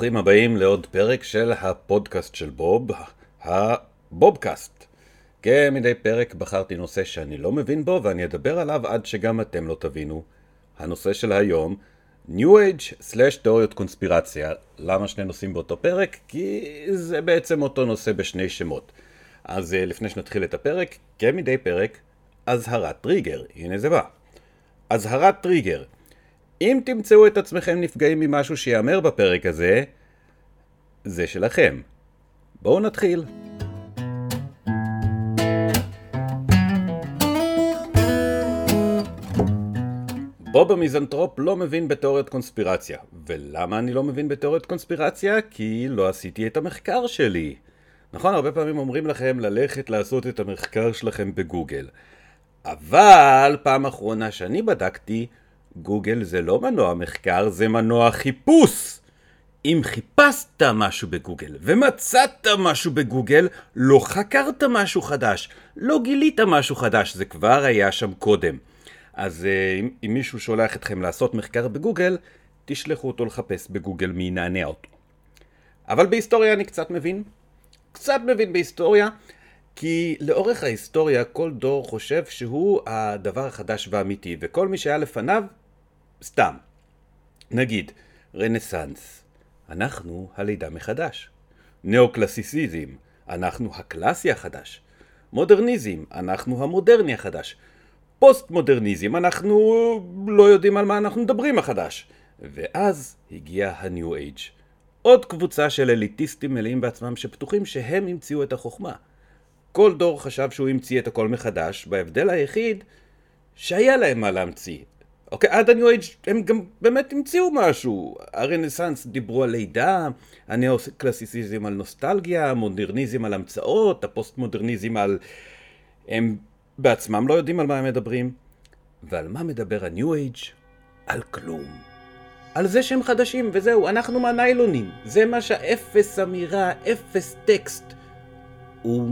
ברוכים הבאים לעוד פרק של הפודקאסט של בוב, הבובקאסט. כמדי פרק בחרתי נושא שאני לא מבין בו ואני אדבר עליו עד שגם אתם לא תבינו. הנושא של היום, New Age slash תיאוריות קונספירציה. למה שני נושאים באותו פרק? כי זה בעצם אותו נושא בשני שמות. אז אה, לפני שנתחיל את הפרק, כמדי פרק, אזהרת טריגר. הנה זה בא. אזהרת טריגר. אם תמצאו את עצמכם נפגעים ממשהו שיאמר בפרק הזה, זה שלכם. בואו נתחיל. בוב המיזנטרופ לא מבין בתיאוריות קונספירציה. ולמה אני לא מבין בתיאוריות קונספירציה? כי לא עשיתי את המחקר שלי. נכון, הרבה פעמים אומרים לכם ללכת לעשות את המחקר שלכם בגוגל. אבל פעם אחרונה שאני בדקתי, גוגל זה לא מנוע מחקר, זה מנוע חיפוש. אם חיפשת משהו בגוגל ומצאת משהו בגוגל, לא חקרת משהו חדש, לא גילית משהו חדש, זה כבר היה שם קודם. אז אה, אם, אם מישהו שולח אתכם לעשות מחקר בגוגל, תשלחו אותו לחפש בגוגל מי ינענע אותו. אבל בהיסטוריה אני קצת מבין. קצת מבין בהיסטוריה, כי לאורך ההיסטוריה כל דור חושב שהוא הדבר החדש והאמיתי, וכל מי שהיה לפניו, סתם. נגיד, רנסאנס, אנחנו הלידה מחדש. נאו-קלאסיסיזם, אנחנו הקלאסי החדש. מודרניזם, אנחנו המודרני החדש. פוסט-מודרניזם, אנחנו לא יודעים על מה אנחנו מדברים החדש. ואז הגיע ה-New Age. עוד קבוצה של אליטיסטים מלאים בעצמם שבטוחים שהם המציאו את החוכמה. כל דור חשב שהוא המציא את הכל מחדש, בהבדל היחיד שהיה להם מה להמציא. אוקיי, עד ה-New Age הם גם באמת המציאו משהו. הרנסאנס דיברו על לידה, הנאו-קלאסיסיזם על נוסטלגיה, המודרניזם על המצאות, הפוסט-מודרניזם על... הם בעצמם לא יודעים על מה הם מדברים. ועל מה מדבר ה-New Age? על כלום. על זה שהם חדשים, וזהו, אנחנו מהניילונים. זה מה שהאפס אמירה, אפס טקסט. אום...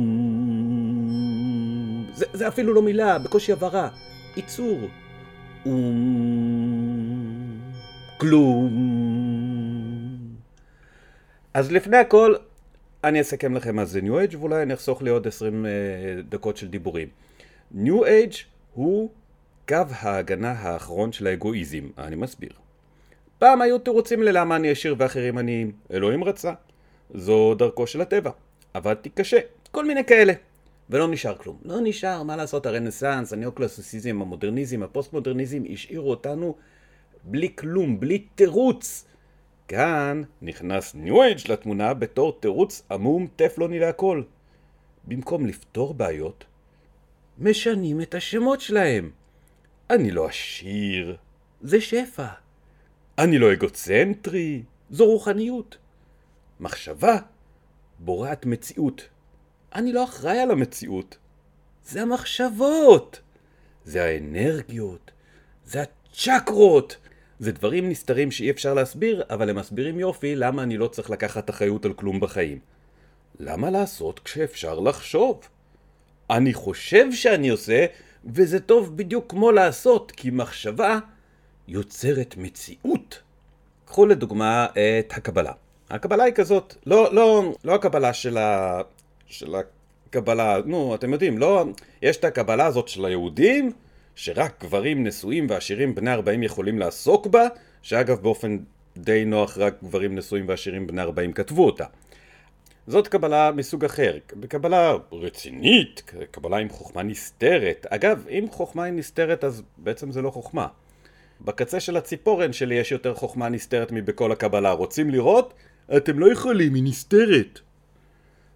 זה, זה אפילו לא מילה, בקושי הבהרה. ייצור. אום... כלום. אז לפני הכל, אני אסכם לכם מה זה New Age, ואולי אני אחסוך לי עוד 20 uh, דקות של דיבורים. New Age הוא קו ההגנה האחרון של האגואיזם, אני מסביר. פעם היו תירוצים ללמה אני עשיר ואחרים עניים, אלוהים רצה. זו דרכו של הטבע. עבדתי קשה, כל מיני כאלה. ולא נשאר כלום. לא נשאר, מה לעשות, הרנסאנס, הניאו-קלאסיסיזם, המודרניזם, הפוסט-מודרניזם, השאירו אותנו בלי כלום, בלי תירוץ. כאן נכנס New Age לתמונה בתור תירוץ עמום טפלוני להכל. במקום לפתור בעיות, משנים את השמות שלהם. אני לא עשיר, זה שפע. אני לא אגוצנטרי, זו רוחניות. מחשבה בוראת מציאות. אני לא אחראי על המציאות. זה המחשבות. זה האנרגיות. זה הצ'קרות. זה דברים נסתרים שאי אפשר להסביר, אבל הם מסבירים יופי למה אני לא צריך לקחת אחריות על כלום בחיים. למה לעשות כשאפשר לחשוב? אני חושב שאני עושה, וזה טוב בדיוק כמו לעשות, כי מחשבה יוצרת מציאות. קחו לדוגמה את הקבלה. הקבלה היא כזאת, לא, לא, לא הקבלה של, ה, של הקבלה, נו, אתם יודעים, לא, יש את הקבלה הזאת של היהודים, שרק גברים נשואים ועשירים בני 40 יכולים לעסוק בה, שאגב באופן די נוח רק גברים נשואים ועשירים בני 40 כתבו אותה. זאת קבלה מסוג אחר, קבלה רצינית, קבלה עם חוכמה נסתרת. אגב, אם חוכמה היא נסתרת אז בעצם זה לא חוכמה. בקצה של הציפורן שלי יש יותר חוכמה נסתרת מבכל הקבלה. רוצים לראות? אתם לא יכולים, היא נסתרת.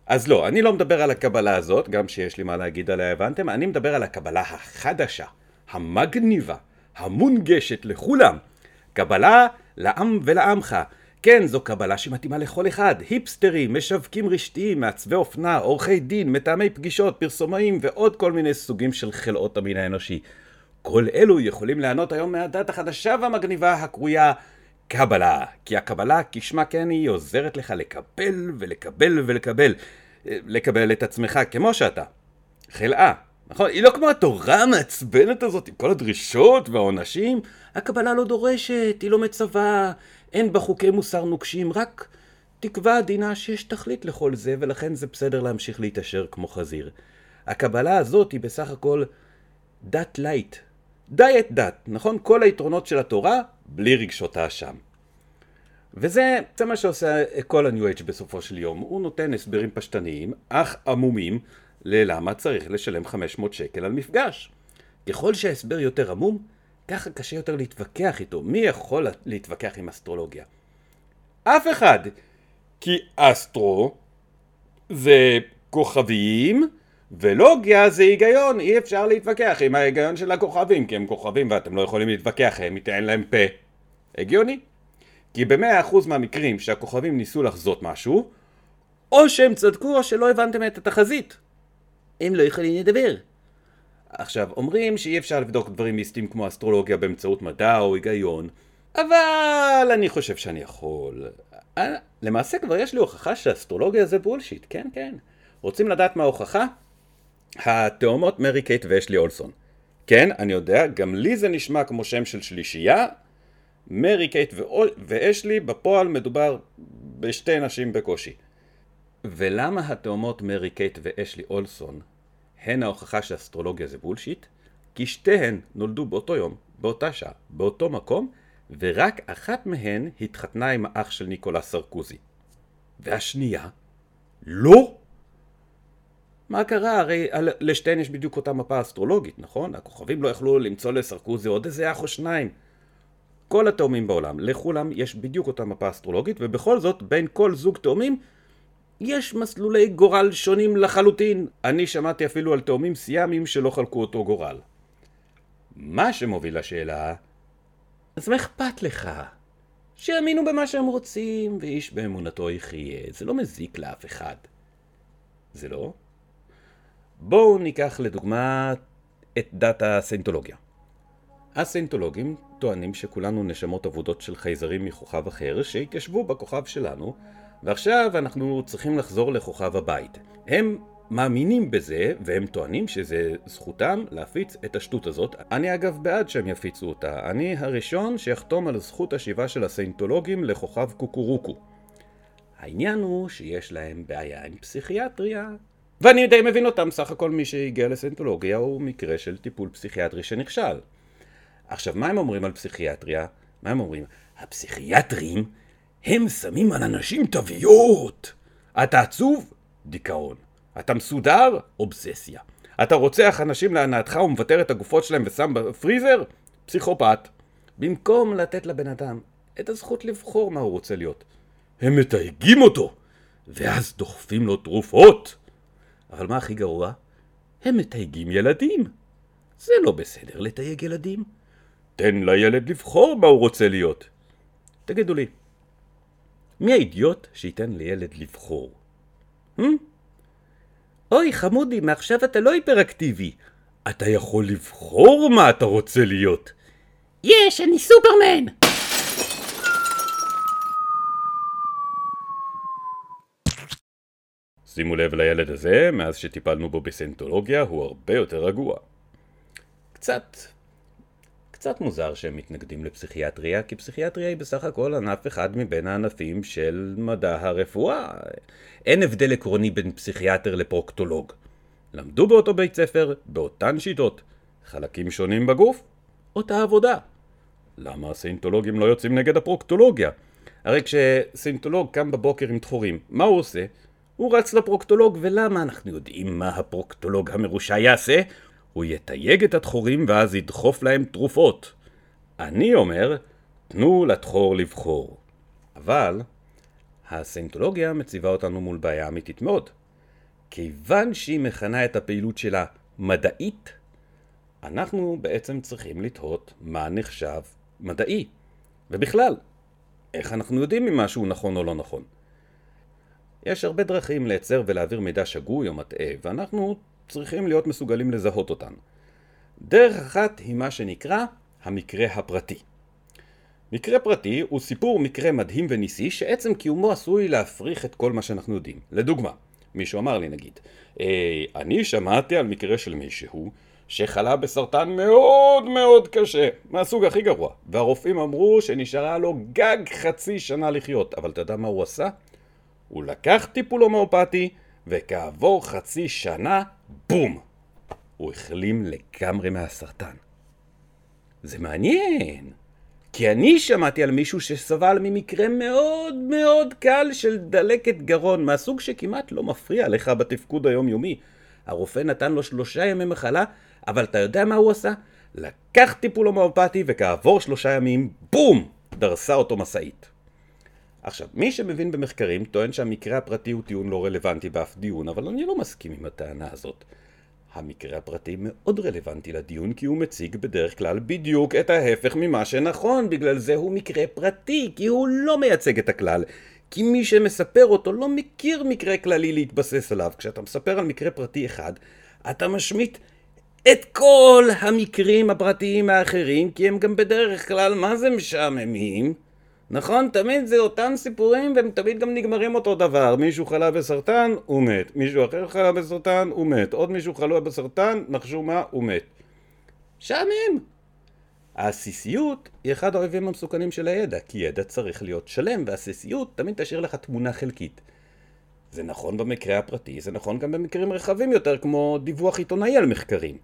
אז לא, אני לא מדבר על הקבלה הזאת, גם שיש לי מה להגיד עליה הבנתם, אני מדבר על הקבלה החדשה, המגניבה, המונגשת לכולם. קבלה לעם ולעמך. כן, זו קבלה שמתאימה לכל אחד. היפסטרים, משווקים רשתיים, מעצבי אופנה, עורכי דין, מתאמי פגישות, פרסומאים ועוד כל מיני סוגים של חלאות המין האנושי. כל אלו יכולים ליהנות היום מהדת החדשה והמגניבה הקרויה קבלה. כי הקבלה, כשמה כן היא, עוזרת לך לקבל ולקבל ולקבל. לקבל את עצמך כמו שאתה. אחלה. נכון? היא לא כמו התורה המעצבנת הזאת עם כל הדרישות והעונשים. הקבלה לא דורשת, היא לא מצווה, אין בה חוקי מוסר נוקשים, רק תקווה עדינה שיש תכלית לכל זה, ולכן זה בסדר להמשיך להתעשר כמו חזיר. הקבלה הזאת היא בסך הכל דת light. diet דת, נכון? כל היתרונות של התורה, בלי רגשות האשם. וזה זה מה שעושה כל ה-New Age בסופו של יום. הוא נותן הסברים פשטניים, אך עמומים, ללמה צריך לשלם 500 שקל על מפגש. ככל שההסבר יותר עמום, ככה קשה יותר להתווכח איתו. מי יכול להתווכח עם אסטרולוגיה? אף אחד. כי אסטרו זה כוכבים, ולוגיה זה היגיון. אי אפשר להתווכח עם ההיגיון של הכוכבים, כי הם כוכבים ואתם לא יכולים להתווכח, הם ייתן להם פה. הגיוני? כי במאה אחוז מהמקרים שהכוכבים ניסו לחזות משהו, או שהם צדקו או שלא הבנתם את התחזית. הם לא יכולים לדבר. עכשיו, אומרים שאי אפשר לבדוק דברים מיסטיים כמו אסטרולוגיה באמצעות מדע או היגיון, אבל אני חושב שאני יכול. אה, למעשה כבר יש לי הוכחה שאסטרולוגיה זה bullshit, כן כן. רוצים לדעת מה ההוכחה? התאומות מרי קייט ואשלי אולסון. כן, אני יודע, גם לי זה נשמע כמו שם של שלישייה. מרי קייט ואשלי, בפועל מדובר בשתי נשים בקושי. ולמה התאומות מרי קייט ואשלי אולסון הן ההוכחה שאסטרולוגיה זה בולשיט? כי שתיהן נולדו באותו יום, באותה שעה, באותו מקום, ורק אחת מהן התחתנה עם האח של ניקולס סרקוזי. והשנייה? לא! מה קרה? הרי לשתיהן יש בדיוק אותה מפה אסטרולוגית, נכון? הכוכבים לא יכלו למצוא לסרקוזי עוד איזה אח או שניים. כל התאומים בעולם, לכולם יש בדיוק אותה מפה אסטרולוגית, ובכל זאת, בין כל זוג תאומים, יש מסלולי גורל שונים לחלוטין. אני שמעתי אפילו על תאומים סיאמים שלא חלקו אותו גורל. מה שמוביל לשאלה, אז מה אכפת לך? שיאמינו במה שהם רוצים, ואיש באמונתו יחיה. זה לא מזיק לאף אחד. זה לא? בואו ניקח לדוגמה את דת הסיינטולוגיה. הסיינטולוגים טוענים שכולנו נשמות אבודות של חייזרים מכוכב אחר שהתיישבו בכוכב שלנו ועכשיו אנחנו צריכים לחזור לכוכב הבית. הם מאמינים בזה, והם טוענים שזה זכותם להפיץ את השטות הזאת. אני אגב בעד שהם יפיצו אותה. אני הראשון שיחתום על זכות השיבה של הסיינטולוגים לכוכב קוקורוקו. העניין הוא שיש להם בעיה עם פסיכיאטריה. ואני די מבין אותם, סך הכל מי שהגיע לסיינטולוגיה הוא מקרה של טיפול פסיכיאטרי שנכשל. עכשיו, מה הם אומרים על פסיכיאטריה? מה הם אומרים? הפסיכיאטרים הם שמים על אנשים תוויות. אתה עצוב? דיכאון. אתה מסודר? אובססיה. אתה רוצח אנשים להנאתך ומוותר את הגופות שלהם ושם בפריזר? פסיכופת. במקום לתת לבן אדם את הזכות לבחור מה הוא רוצה להיות. הם מתייגים אותו, ואז דוחפים לו תרופות. אבל מה הכי גרוע? הם מתייגים ילדים. זה לא בסדר לתייג ילדים. תן לילד לבחור מה הוא רוצה להיות. תגידו לי, מי האידיוט שייתן לילד לבחור? Hmm? אוי חמודי, מעכשיו אתה לא היפראקטיבי. אתה יכול לבחור מה אתה רוצה להיות. יש, אני סופרמן! שימו לב לילד הזה, מאז שטיפלנו בו בסנטולוגיה הוא הרבה יותר רגוע. קצת קצת מוזר שהם מתנגדים לפסיכיאטריה, כי פסיכיאטריה היא בסך הכל ענף אחד מבין הענפים של מדע הרפואה. אין הבדל עקרוני בין פסיכיאטר לפרוקטולוג. למדו באותו בית ספר, באותן שיטות. חלקים שונים בגוף, אותה עבודה. למה הסיינטולוגים לא יוצאים נגד הפרוקטולוגיה? הרי כשסיינטולוג קם בבוקר עם דחורים, מה הוא עושה? הוא רץ לפרוקטולוג, ולמה אנחנו יודעים מה הפרוקטולוג המרושע יעשה? הוא יתייג את הדחורים ואז ידחוף להם תרופות. אני אומר, תנו לדחור לבחור. אבל הסיינטולוגיה מציבה אותנו מול בעיה אמיתית מאוד. כיוון שהיא מכנה את הפעילות שלה מדעית, אנחנו בעצם צריכים לתהות מה נחשב מדעי. ובכלל, איך אנחנו יודעים אם משהו נכון או לא נכון? יש הרבה דרכים לייצר ולהעביר מידע שגוי או מטעה, ואנחנו צריכים להיות מסוגלים לזהות אותן. דרך אחת היא מה שנקרא המקרה הפרטי. מקרה פרטי הוא סיפור מקרה מדהים וניסי שעצם קיומו עשוי להפריך את כל מה שאנחנו יודעים. לדוגמה, מישהו אמר לי נגיד, אני שמעתי על מקרה של מישהו שחלה בסרטן מאוד מאוד קשה, מהסוג הכי גרוע, והרופאים אמרו שנשארה לו גג חצי שנה לחיות, אבל אתה יודע מה הוא עשה? הוא לקח טיפול הומאופתי, וכעבור חצי שנה, בום! הוא החלים לגמרי מהסרטן. זה מעניין, כי אני שמעתי על מישהו שסבל ממקרה מאוד מאוד קל של דלקת גרון, מהסוג שכמעט לא מפריע לך בתפקוד היומיומי. הרופא נתן לו שלושה ימי מחלה, אבל אתה יודע מה הוא עשה? לקח טיפול הומאופתי וכעבור שלושה ימים, בום! דרסה אותו משאית. עכשיו, מי שמבין במחקרים טוען שהמקרה הפרטי הוא טיעון לא רלוונטי באף דיון, אבל אני לא מסכים עם הטענה הזאת. המקרה הפרטי מאוד רלוונטי לדיון כי הוא מציג בדרך כלל בדיוק את ההפך ממה שנכון, בגלל זה הוא מקרה פרטי, כי הוא לא מייצג את הכלל. כי מי שמספר אותו לא מכיר מקרה כללי להתבסס עליו. כשאתה מספר על מקרה פרטי אחד, אתה משמיט את כל המקרים הפרטיים האחרים, כי הם גם בדרך כלל, מה זה משעממים? נכון? תמיד זה אותם סיפורים והם תמיד גם נגמרים אותו דבר. מישהו חלה בסרטן, הוא מת. מישהו אחר חלה בסרטן, הוא מת. עוד מישהו חלה בסרטן, נחשו מה, הוא מת. שעמם. העסיסיות היא אחד האויבים המסוכנים של הידע, כי ידע צריך להיות שלם, והעסיסיות תמיד תשאיר לך תמונה חלקית. זה נכון במקרה הפרטי, זה נכון גם במקרים רחבים יותר, כמו דיווח עיתונאי על מחקרים.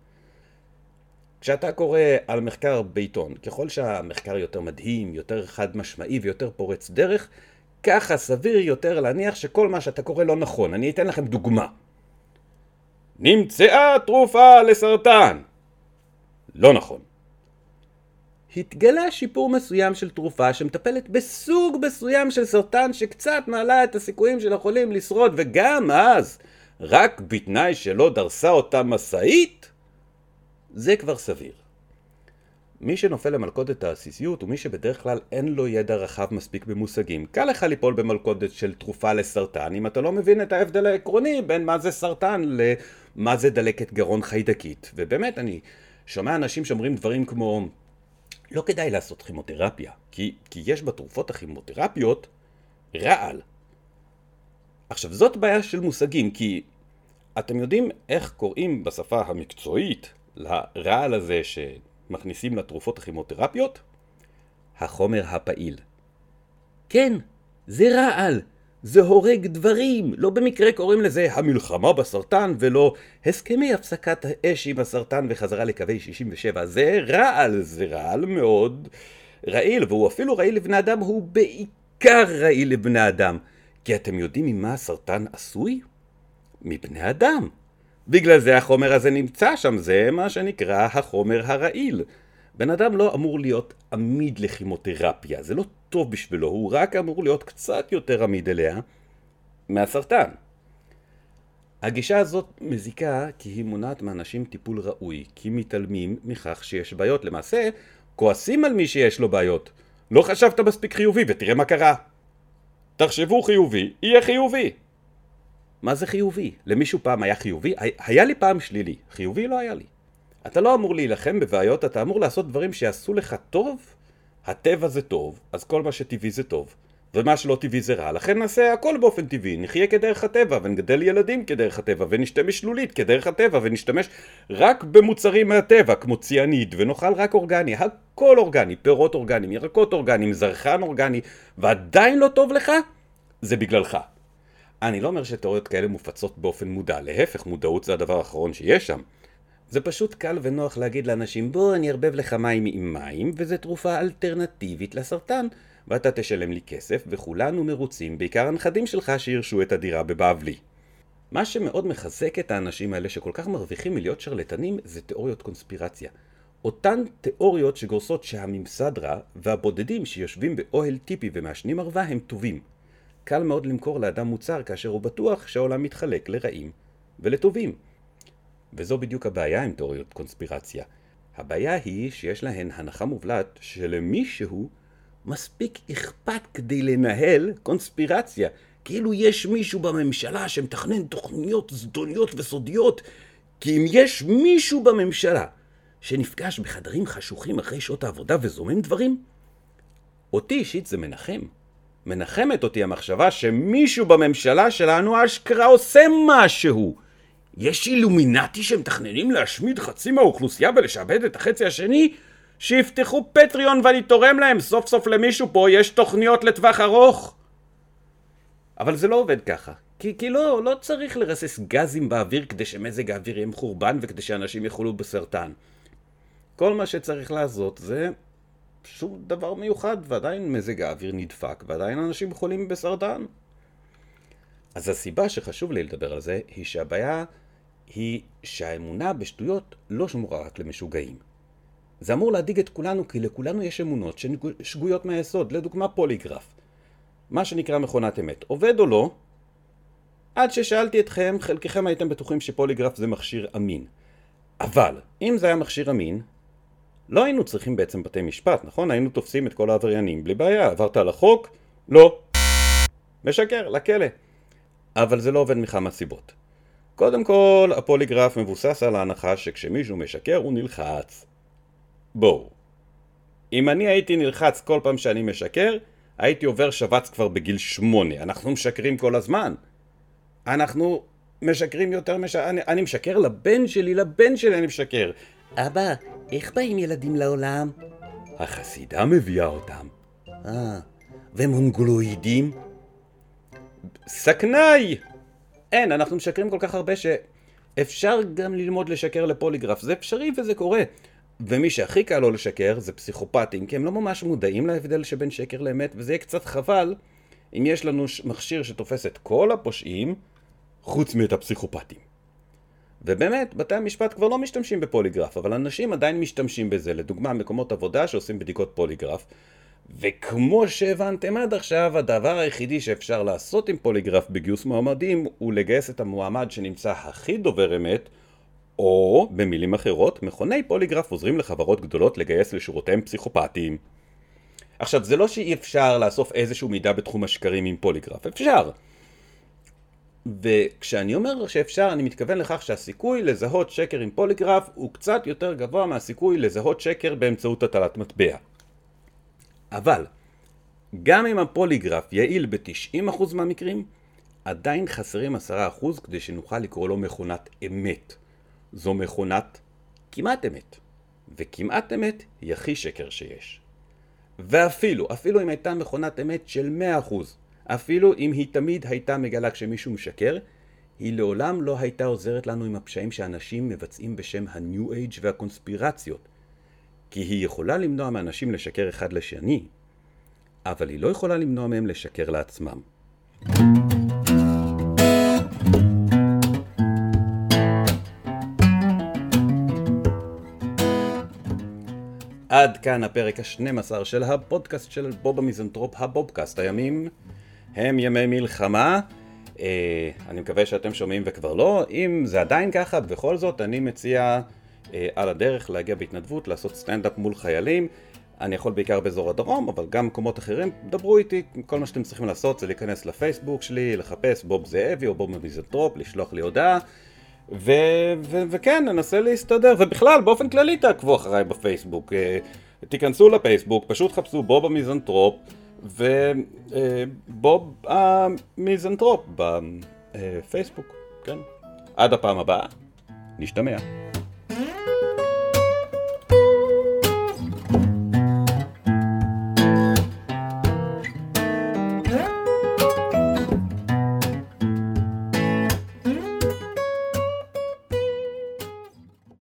כשאתה קורא על מחקר בעיתון, ככל שהמחקר יותר מדהים, יותר חד משמעי ויותר פורץ דרך, ככה סביר יותר להניח שכל מה שאתה קורא לא נכון. אני אתן לכם דוגמה. נמצאה תרופה לסרטן. לא נכון. התגלה שיפור מסוים של תרופה שמטפלת בסוג מסוים של סרטן שקצת מעלה את הסיכויים של החולים לשרוד, וגם אז, רק בתנאי שלא דרסה אותה משאית, זה כבר סביר. מי שנופל למלכודת העסיסיות הוא מי שבדרך כלל אין לו ידע רחב מספיק במושגים. קל לך ליפול במלכודת של תרופה לסרטן אם אתה לא מבין את ההבדל העקרוני בין מה זה סרטן למה זה דלקת גרון חיידקית. ובאמת, אני שומע אנשים שאומרים דברים כמו לא כדאי לעשות כימותרפיה, כי, כי יש בתרופות הכימותרפיות רעל. עכשיו, זאת בעיה של מושגים, כי אתם יודעים איך קוראים בשפה המקצועית לרעל הזה שמכניסים לתרופות הכימותרפיות? החומר הפעיל. כן, זה רעל. זה הורג דברים. לא במקרה קוראים לזה המלחמה בסרטן ולא הסכמי הפסקת האש עם הסרטן וחזרה לקווי 67. זה רעל, זה רעל מאוד רעיל, והוא אפילו רעיל לבני אדם, הוא בעיקר רעיל לבני אדם. כי אתם יודעים ממה הסרטן עשוי? מבני אדם. בגלל זה החומר הזה נמצא שם, זה מה שנקרא החומר הרעיל. בן אדם לא אמור להיות עמיד לכימותרפיה, זה לא טוב בשבילו, הוא רק אמור להיות קצת יותר עמיד אליה מהסרטן. הגישה הזאת מזיקה כי היא מונעת מאנשים טיפול ראוי, כי מתעלמים מכך שיש בעיות. למעשה, כועסים על מי שיש לו בעיות. לא חשבת מספיק חיובי ותראה מה קרה. תחשבו חיובי, יהיה חיובי. מה זה חיובי? למישהו פעם היה חיובי? היה לי פעם שלילי, חיובי לא היה לי. אתה לא אמור להילחם בבעיות, אתה אמור לעשות דברים שיעשו לך טוב. הטבע זה טוב, אז כל מה שטבעי זה טוב. ומה שלא טבעי זה רע, לכן נעשה הכל באופן טבעי, נחיה כדרך הטבע, ונגדל ילדים כדרך הטבע, ונשתמש שלולית כדרך הטבע, ונשתמש רק במוצרים מהטבע, כמו ציאניד, ונאכל רק אורגני, הכל אורגני, פירות אורגניים, ירקות אורגניים, זרחן אורגני, ועדיין לא טוב לך? זה בגללך. אני לא אומר שתיאוריות כאלה מופצות באופן מודע, להפך, מודעות זה הדבר האחרון שיש שם. זה פשוט קל ונוח להגיד לאנשים בוא אני אערבב לך מים עם מים וזה תרופה אלטרנטיבית לסרטן ואתה תשלם לי כסף וכולנו מרוצים, בעיקר הנכדים שלך שירשו את הדירה בבבלי. מה שמאוד מחזק את האנשים האלה שכל כך מרוויחים מלהיות שרלטנים זה תיאוריות קונספירציה. אותן תיאוריות שגורסות שהממסד רע והבודדים שיושבים באוהל טיפי ומעשנים ערווה הם טובים. קל מאוד למכור לאדם מוצר כאשר הוא בטוח שהעולם מתחלק לרעים ולטובים. וזו בדיוק הבעיה עם תיאוריות קונספירציה. הבעיה היא שיש להן הנחה מובלעת שלמישהו מספיק אכפת כדי לנהל קונספירציה. כאילו יש מישהו בממשלה שמתכנן תוכניות זדוניות וסודיות. כי אם יש מישהו בממשלה שנפגש בחדרים חשוכים אחרי שעות העבודה וזומם דברים, אותי אישית זה מנחם. מנחמת אותי המחשבה שמישהו בממשלה שלנו אשכרה עושה משהו. יש אילומינטי שמתכננים להשמיד חצי מהאוכלוסייה ולשעבד את החצי השני? שיפתחו פטריון ואני תורם להם, סוף סוף למישהו פה יש תוכניות לטווח ארוך. אבל זה לא עובד ככה. כי, כי לא, לא צריך לרסס גזים באוויר כדי שמזג האוויר יהיה מחורבן וכדי שאנשים יחולו בסרטן. כל מה שצריך לעשות זה שום דבר מיוחד, ועדיין מזג האוויר נדפק, ועדיין אנשים חולים בסרטן. אז הסיבה שחשוב לי לדבר על זה, היא שהבעיה היא שהאמונה בשטויות לא שמורה רק למשוגעים. זה אמור להדאיג את כולנו, כי לכולנו יש אמונות שגויות מהיסוד, לדוגמה פוליגרף. מה שנקרא מכונת אמת. עובד או לא? עד ששאלתי אתכם, חלקכם הייתם בטוחים שפוליגרף זה מכשיר אמין. אבל, אם זה היה מכשיר אמין, לא היינו צריכים בעצם בתי משפט, נכון? היינו תופסים את כל העבריינים בלי בעיה. עברת על החוק? לא. משקר, לכלא. אבל זה לא עובד מכמה סיבות. קודם כל, הפוליגרף מבוסס על ההנחה שכשמישהו משקר הוא נלחץ. בואו. אם אני הייתי נלחץ כל פעם שאני משקר, הייתי עובר שבץ כבר בגיל שמונה. אנחנו משקרים כל הזמן. אנחנו משקרים יותר מש... אני, אני משקר לבן שלי, לבן שלי אני משקר. אבא, איך באים ילדים לעולם? החסידה מביאה אותם. אה, ומונגולואידים? סכנאי! אין, אנחנו משקרים כל כך הרבה שאפשר גם ללמוד לשקר לפוליגרף. זה אפשרי וזה קורה. ומי שהכי קל לו לשקר זה פסיכופטים, כי הם לא ממש מודעים להבדל שבין שקר לאמת, וזה יהיה קצת חבל אם יש לנו מכשיר שתופס את כל הפושעים, חוץ מאת הפסיכופטים. ובאמת, בתי המשפט כבר לא משתמשים בפוליגרף, אבל אנשים עדיין משתמשים בזה, לדוגמה מקומות עבודה שעושים בדיקות פוליגרף, וכמו שהבנתם עד עכשיו, הדבר היחידי שאפשר לעשות עם פוליגרף בגיוס מועמדים הוא לגייס את המועמד שנמצא הכי דובר אמת, או, במילים אחרות, מכוני פוליגרף עוזרים לחברות גדולות לגייס לשורותיהם פסיכופטיים. עכשיו, זה לא שאי אפשר לאסוף איזשהו מידע בתחום השקרים עם פוליגרף, אפשר. וכשאני אומר שאפשר, אני מתכוון לכך שהסיכוי לזהות שקר עם פוליגרף הוא קצת יותר גבוה מהסיכוי לזהות שקר באמצעות הטלת מטבע. אבל, גם אם הפוליגרף יעיל ב-90% מהמקרים, עדיין חסרים 10% כדי שנוכל לקרוא לו מכונת אמת. זו מכונת כמעט אמת. וכמעט אמת היא הכי שקר שיש. ואפילו, אפילו אם הייתה מכונת אמת של 100%, אפילו אם היא תמיד הייתה מגלה כשמישהו משקר, היא לעולם לא הייתה עוזרת לנו עם הפשעים שאנשים מבצעים בשם ה-New Age והקונספירציות. כי היא יכולה למנוע מאנשים לשקר אחד לשני, אבל היא לא יכולה למנוע מהם לשקר לעצמם. עד כאן הפרק ה-12 של הפודקאסט של בוב המיזנטרופ, הבובקאסט. הימים הם ימי מלחמה. אה, אני מקווה שאתם שומעים וכבר לא. אם זה עדיין ככה, בכל זאת, אני מציע אה, על הדרך להגיע בהתנדבות, לעשות סטנדאפ מול חיילים. אני יכול בעיקר באזור הדרום, אבל גם במקומות אחרים, דברו איתי, כל מה שאתם צריכים לעשות זה להיכנס לפייסבוק שלי, לחפש בוב זאבי או בוב מיזנטרופ, לשלוח לי הודעה. ו- ו- וכן, ננסה להסתדר, ובכלל, באופן כללי תעקבו אחריי בפייסבוק. אה, תיכנסו לפייסבוק, פשוט חפשו בוב המיזנטרופ, ובוב המיזנטרופ בפייסבוק, כן. עד הפעם הבאה, נשתמע.